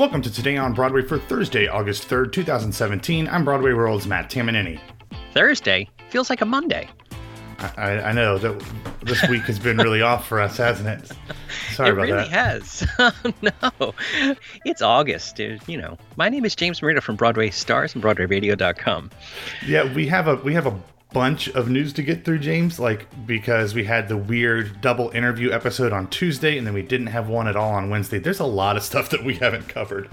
Welcome to Today on Broadway for Thursday, August 3rd, 2017. I'm Broadway World's Matt Tamanini. Thursday feels like a Monday. I, I know that this week has been really off for us, hasn't it? Sorry it about really that. Really has. Oh, no, it's August. dude. You know, my name is James Marino from Broadway Stars and BroadwayRadio.com. Yeah, we have a we have a bunch of news to get through, James. Like because we had the weird double interview episode on Tuesday, and then we didn't have one at all on Wednesday. There's a lot of stuff that we haven't covered.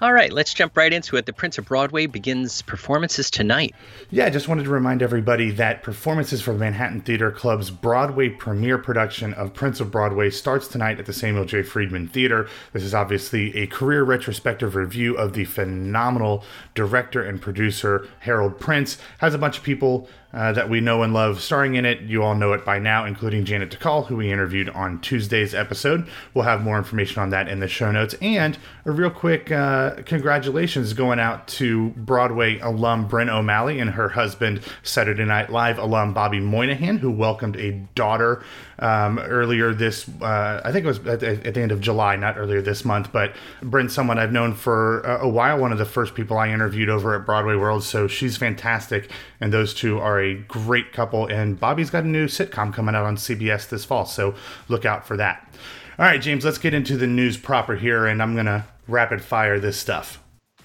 All right, let's jump right into it. The Prince of Broadway begins performances tonight. Yeah, I just wanted to remind everybody that performances for the Manhattan Theater Club's Broadway premiere production of Prince of Broadway starts tonight at the Samuel J. Friedman Theater. This is obviously a career retrospective review of the phenomenal director and producer Harold Prince. Has a bunch of people uh, that we know and love starring in it. You all know it by now, including Janet Dacal, who we interviewed on Tuesday's episode. We'll have more information on that in the show notes. And a real quick uh, congratulations going out to Broadway alum Bryn O'Malley and her husband, Saturday Night Live alum Bobby Moynihan, who welcomed a daughter um, earlier this, uh, I think it was at, at, the end of July, not earlier this month. But Bryn's someone I've known for a while, one of the first people I interviewed over at Broadway World. So she's fantastic. And those two are a great couple. And Bobby's got a new sitcom coming out on CBS this fall. So look out for that. All right, James, let's get into the news proper here. And I'm going to rapid fire this stuff.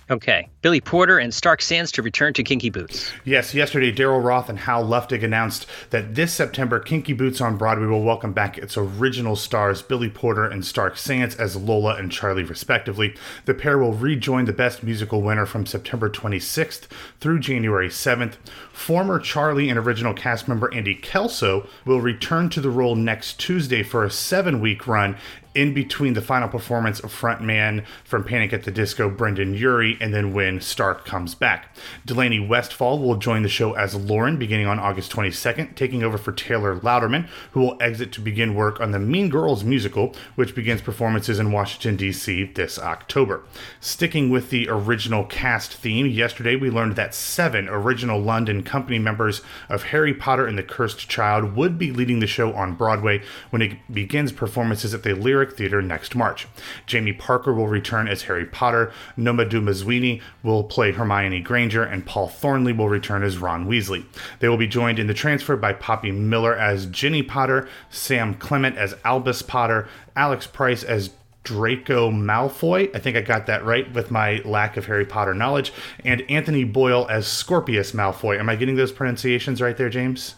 Okay. Billy Porter and Stark Sands to return to Kinky Boots. Yes, yesterday Daryl Roth and Hal Luftig announced that this September Kinky Boots on Broadway will welcome back its original stars Billy Porter and Stark Sands as Lola and Charlie respectively. The pair will rejoin the Best Musical winner from September 26th through January 7th. Former Charlie and original cast member Andy Kelso will return to the role next Tuesday for a 7-week run in between the final performance of frontman from Panic at the Disco, Brendon Urie, and then when Stark comes back. Delaney Westfall will join the show as Lauren beginning on August 22nd, taking over for Taylor Louderman, who will exit to begin work on the Mean Girls musical, which begins performances in Washington, D.C. this October. Sticking with the original cast theme, yesterday we learned that seven original London company members of Harry Potter and the Cursed Child would be leading the show on Broadway when it begins performances at the Lyric Theater next March. Jamie Parker will return as Harry Potter, Noma Dumezweni will play Hermione Granger, and Paul Thornley will return as Ron Weasley. They will be joined in the transfer by Poppy Miller as Ginny Potter, Sam Clemmett as Albus Potter, Alex Price as Draco Malfoy. I think I got that right with my lack of Harry Potter knowledge. And Anthony Boyle as Scorpius Malfoy. Am I getting those pronunciations right there, James?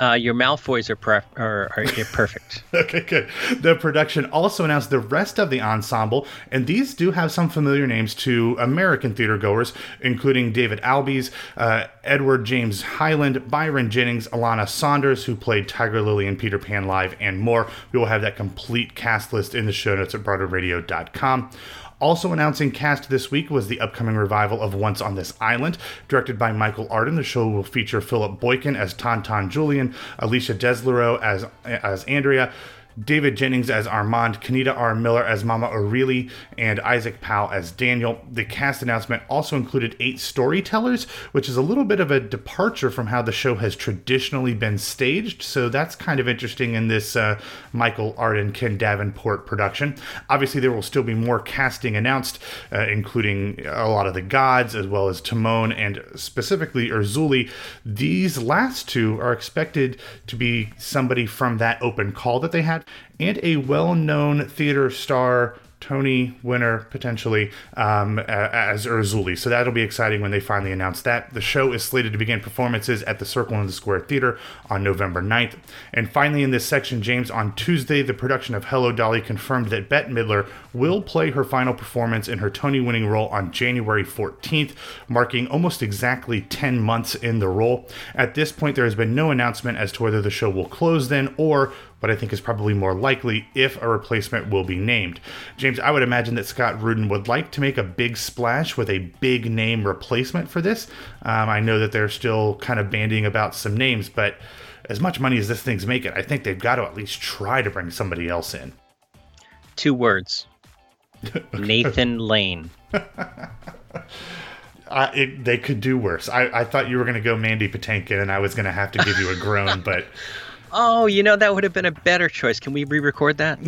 Uh, your Malfoys are, pref- are, are perfect. okay, good. The production also announced the rest of the ensemble, and these do have some familiar names to American theater goers, including David Abeles, uh, Edward James Hyland, Byron Jennings, Alanna Saunders, who played Tiger Lily in Peter Pan Live, and more. We will have that complete cast list in the show notes at BroadwayRadio.com. Also announcing cast this week was the upcoming revival of Once on This Island, directed by Michael Arden. The show will feature Philip Boykin as Tonton Julian, Alysha Deslorieux as as Andrea, David Jennings as Armand, Kenita R. Miller as Mama Euralie, and Isaac Powell as Daniel. The cast announcement also included eight storytellers, which is a little bit of a departure from how the show has traditionally been staged. So that's kind of interesting in this uh, Michael Arden, Ken Davenport production. Obviously, there will still be more casting announced, uh, including a lot of the gods, as well as Ti Moune and specifically Erzulie. These last two are expected to be somebody from that open call that they had and a well known theater star Tony winner potentially um, as Erzulie. So that'll be exciting when they finally announce that. The show is slated to begin performances at the Circle in the Square Theater on November 9th. And finally, in this section, James, on Tuesday, the production of Hello Dolly confirmed that Bette Midler will play her final performance in her Tony winning role on January 14th, marking almost exactly 10 months in the role. At this point, there has been no announcement as to whether the show will close then or but I think is probably more likely if a replacement will be named. James, I would imagine that Scott Rudin would like to make a big splash with a big name replacement for this. Um, I know that they're still kind of bandying about some names, but as much money as this thing's making, I think they've got to at least try to bring somebody else in. Two words Nathan Lane. Uh, it, they could do worse. I, I thought you were going to go Mandy Patinkin, and I was going to have to give you a groan, but Oh, you know that would have been a better choice. Can we re-record that?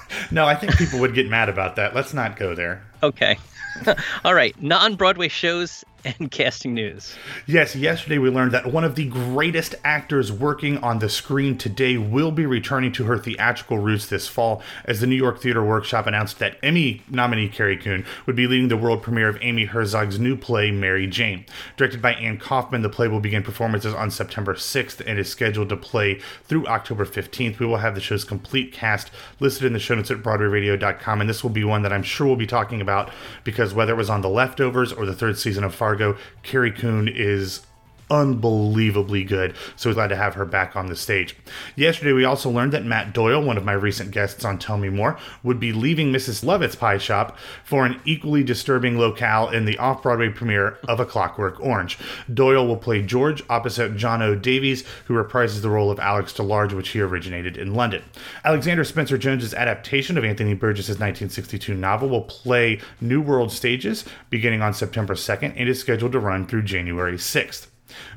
no, I think people would get mad about that. Let's not go there. Okay. All right. Non Broadway shows and casting news. Yes, yesterday we learned that one of the greatest actors working on the screen today will be returning to her theatrical roots this fall as the New York Theater Workshop announced that Emmy nominee Carrie Coon would be leading the world premiere of Amy Herzog's new play, Mary Jane. Directed by Anne Kauffman, the play will begin performances on September 6th and is scheduled to play through October 15th. We will have the show's complete cast listed in the show notes at BroadwayRadio.com, and this will be one that I'm sure we'll be talking about because whether it was on The Leftovers or the third season of Fargo, Fargo, Carrie Coon is unbelievably good. So we're glad to have her back on the stage. Yesterday, we also learned that Matt Doyle, one of my recent guests on Tell Me More, would be leaving Mrs. Lovett's Pie Shop for an equally disturbing locale in the off Broadway premiere of A Clockwork Orange. Doyle will play George opposite Jonno Davies, who reprises the role of Alex DeLarge, which he originated in London. Alexander Spencer Jones's adaptation of Anthony Burgess's 1962 novel will play New World stages beginning on September 2nd and is scheduled to run through January 6th.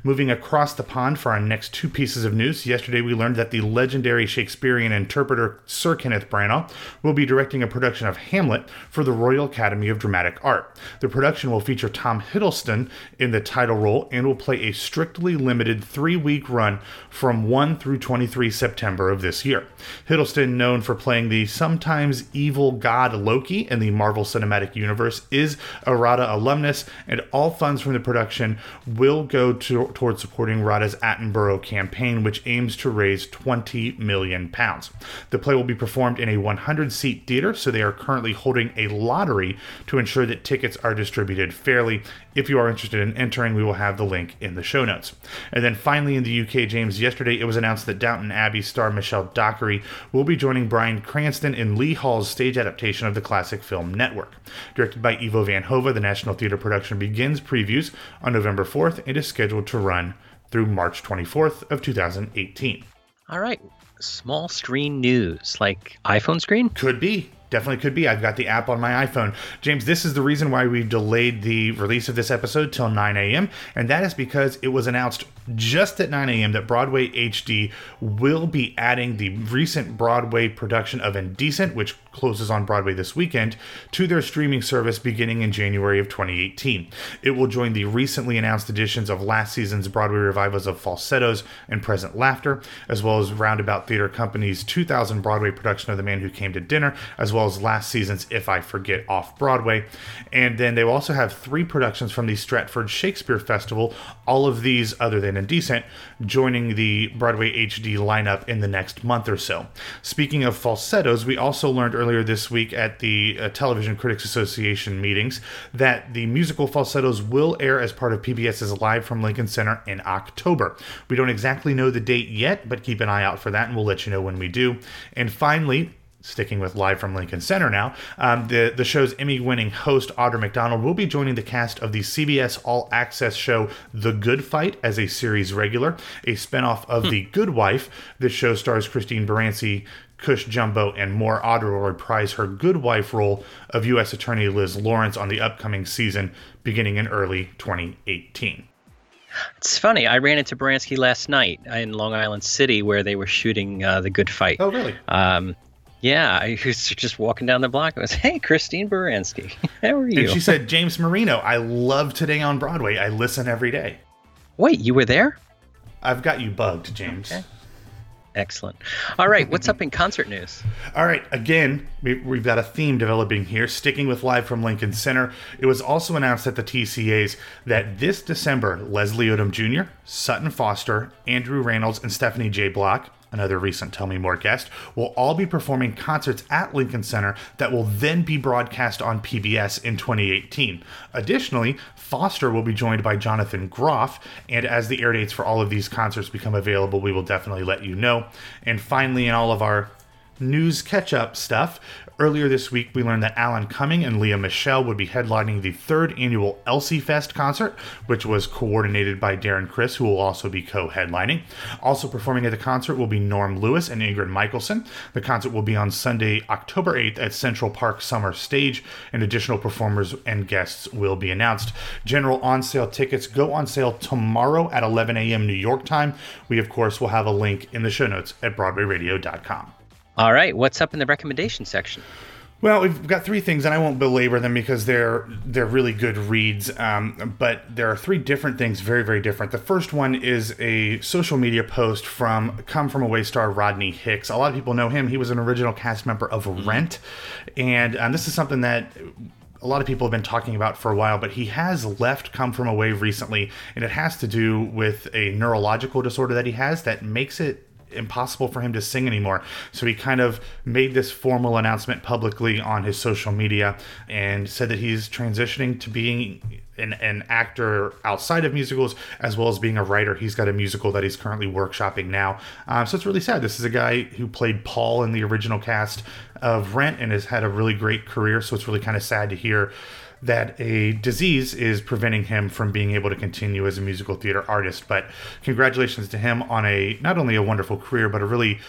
Moving across the pond for our next two pieces of news, yesterday we learned that the legendary Shakespearean interpreter Sir Kenneth Branagh will be directing a production of Hamlet for the Royal Academy of Dramatic Art. The production will feature Tom Hiddleston in the title role and will play a strictly limited three week run from 1 through 23 September of this year. Hiddleston, known for playing the sometimes evil god Loki in the Marvel Cinematic Universe, is a RADA alumnus, and all funds from the production will go to, towards supporting RADA's Attenborough campaign, which aims to raise 20 million pounds. The play will be performed in a 100 seat theater, so they are currently holding a lottery to ensure that tickets are distributed fairly. If you are interested in entering, we will have the link in the show notes. And then finally, in the UK, James, yesterday it was announced that Downton Abbey star Michelle Dockery will be joining Bryan Cranston in Lee Hall's stage adaptation of the classic film Network. Directed by Ivo Van Hove, the National Theatre production begins previews on November 4th and is scheduled to run through March 24th of 2018. All right, small screen news, like iPhone screen? Could be definitely could be. I've got the app on my iPhone. James, this is the reason why we delayed the release of this episode till 9 a.m., and that is because it was announced just at 9 a.m. that Broadway HD will be adding the recent Broadway production of Indecent, which closes on Broadway this weekend, to their streaming service beginning in January of 2018. It will join the recently announced editions of last season's Broadway revivals of Falsettos and Present Laughter, as well as Roundabout Theater Company's 2000 Broadway production of The Man Who Came to Dinner, as well as last season's If I Forget off Broadway. And then they will also have three productions from the Stratford Shakespeare Festival, all of these other than Indecent, joining the Broadway HD lineup in the next month or so. Speaking of falsettos, we also learned earlier this week at the uh, Television Critics Association meetings that the musical falsettos will air as part of PBS's Live from Lincoln Center in October. We don't exactly know the date yet, but keep an eye out for that and we'll let you know when we do. And finally, sticking with live from Lincoln Center now, um, the the show's Emmy-winning host Audra McDonald will be joining the cast of the CBS All Access show The Good Fight as a series regular, a spinoff of hmm. The Good Wife. This show stars Christine Baranski, Cush Jumbo, and more. Audra will reprise her good wife role of U.S. Attorney Liz Lawrence on the upcoming season, beginning in early 2018. It's funny. I ran into Baranski last night in Long Island City where they were shooting uh, the Good Fight. Oh, really? Um, yeah, I was just walking down the block. I was, "Hey, Christine Baranski, how are you?" And she said, "James Marino, I love Today on Broadway. I listen every day." Wait, you were there? I've got you bugged, James. Okay. Excellent. All right, what's up in concert news? All right, again, we've got a theme developing here, sticking with Live from Lincoln Center. It was also announced at the TCAs that this December, Leslie Odom Jr., Sutton Foster, Andrew Rannells, and Stephanie J. Block another recent Tell Me More guest, will all be performing concerts at Lincoln Center that will then be broadcast on PBS in 2018. Additionally, Foster will be joined by Jonathan Groff, and as the air dates for all of these concerts become available, we will definitely let you know. And finally, in all of our news catch up stuff. Earlier this week, we learned that Alan Cumming and Lea Michele would be headlining the third annual Elsie Fest concert, which was coordinated by Darren Criss, who will also be co headlining. Also performing at the concert will be Norm Lewis and Ingrid Michaelson. The concert will be on Sunday, October 8th at Central Park Summer Stage, and additional performers and guests will be announced. General on sale tickets go on sale tomorrow at 11 a.m. New York time. We, of course, will have a link in the show notes at BroadwayRadio.com. All right, what's up in the recommendation section? Well, we've got three things, and I won't belabor them because they're they're really good reads. Um, but there are three different things, very very different. The first one is a social media post from Come From Away star Rodney Hicks. A lot of people know him. He was an original cast member of Rent, and um, this is something that a lot of people have been talking about for a while, but he has left Come From Away recently, and it has to do with a neurological disorder that he has that makes it impossible for him to sing anymore. So he kind of made this formal announcement publicly on his social media and said that he's transitioning to being an, an, actor outside of musicals as well as being a writer. He's got a musical that he's currently workshopping now. Um, so it's really sad. This is a guy who played Paul in the original cast of Rent and has had a really great career. So it's really kind of sad to hear that a disease is preventing him from being able to continue as a musical theater artist. But congratulations to him on a not only a wonderful career, but a really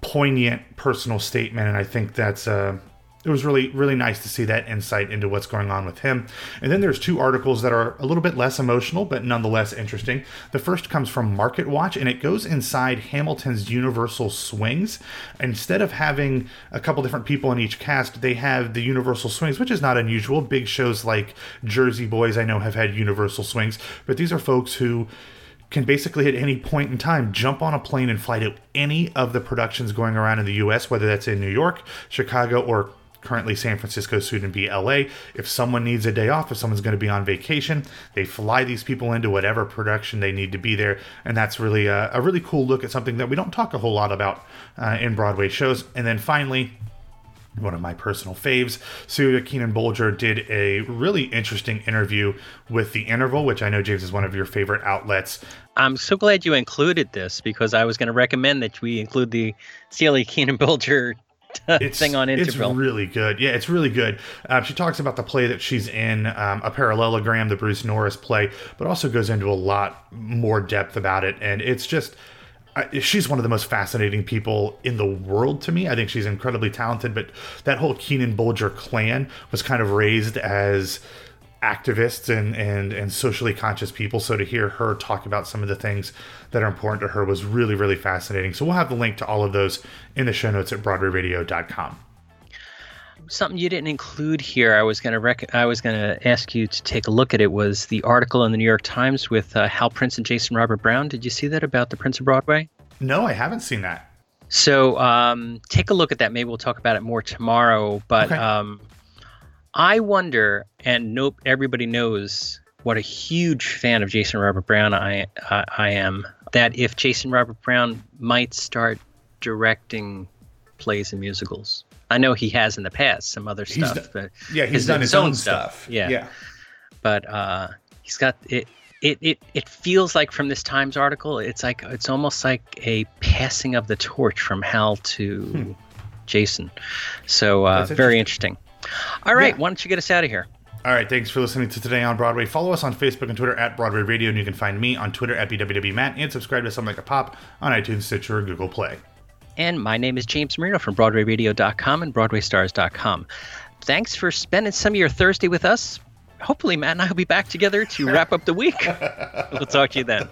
poignant personal statement. And I think that's uh, it was really really nice to see that insight into what's going on with him. And then there's two articles that are a little bit less emotional but nonetheless interesting. The first comes from market watch and it goes inside hamilton's universal swings. Instead of having a couple different people in each cast they have the universal swings which is not unusual. Big shows like jersey boys i know have had universal swings but these are folks who can basically at any point in time jump on a plane and fly to any of the productions going around in the US, whether that's in New York, Chicago, or currently San Francisco, soon to be LA. If someone needs a day off, if someone's going to be on vacation, they fly these people into whatever production they need to be there. And that's really a, a really cool look at something that we don't talk a whole lot about uh, in Broadway shows. And then finally, one of my personal faves, Celia Keenan Bolger did a really interesting interview with The Interval, which I know, James, is one of your favorite outlets. I'm so glad you included this because I was going to recommend that we include the Celia Keenan Bolger it's, thing on. It's really good. Yeah, it's really good. Uh, she talks about the play that she's in, um, a parallelogram, the Bruce Norris play, but also goes into a lot more depth about it. And it's just, she's one of the most fascinating people in the world to me. I think she's incredibly talented, but that whole Keenan Bolger clan was kind of raised as activists and, and and socially conscious people. So to hear her talk about some of the things that are important to her was really, really fascinating. So we'll have the link to all of those in the show notes at BroadwayRadio.com. Something you didn't include here, I was going to rec- I was to ask you to take a look at it. Was the article in the New York Times with uh, Hal Prince and Jason Robert Brown? Did you see that about the Prince of Broadway? No, I haven't seen that. So um, take a look at that. Maybe we'll talk about it more tomorrow. But okay. um, I wonder, and nope, everybody knows what a huge fan of Jason Robert Brown I uh, I am. That if Jason Robert Brown might start directing plays and musicals, I know he has in the past some other stuff. But yeah, he's his, done his, own, own stuff. stuff. Yeah, yeah. But uh, he's got it. It, it it feels like from this Times article, it's like it's almost like a passing of the torch from Hal to hmm. Jason. So uh, very interesting. All right, yeah. why don't you get us out of here? All right, thanks for listening to Today on Broadway. Follow us on Facebook and Twitter at Broadway Radio, and you can find me on Twitter at BWWMatt, and subscribe to Something Like a Pop on iTunes, Stitcher, or Google Play. And my name is James Marino from BroadwayRadio.com and BroadwayStars.com. Thanks for spending some of your Thursday with us. Hopefully, Matt and I will be back together to wrap up the week. we'll talk to you then.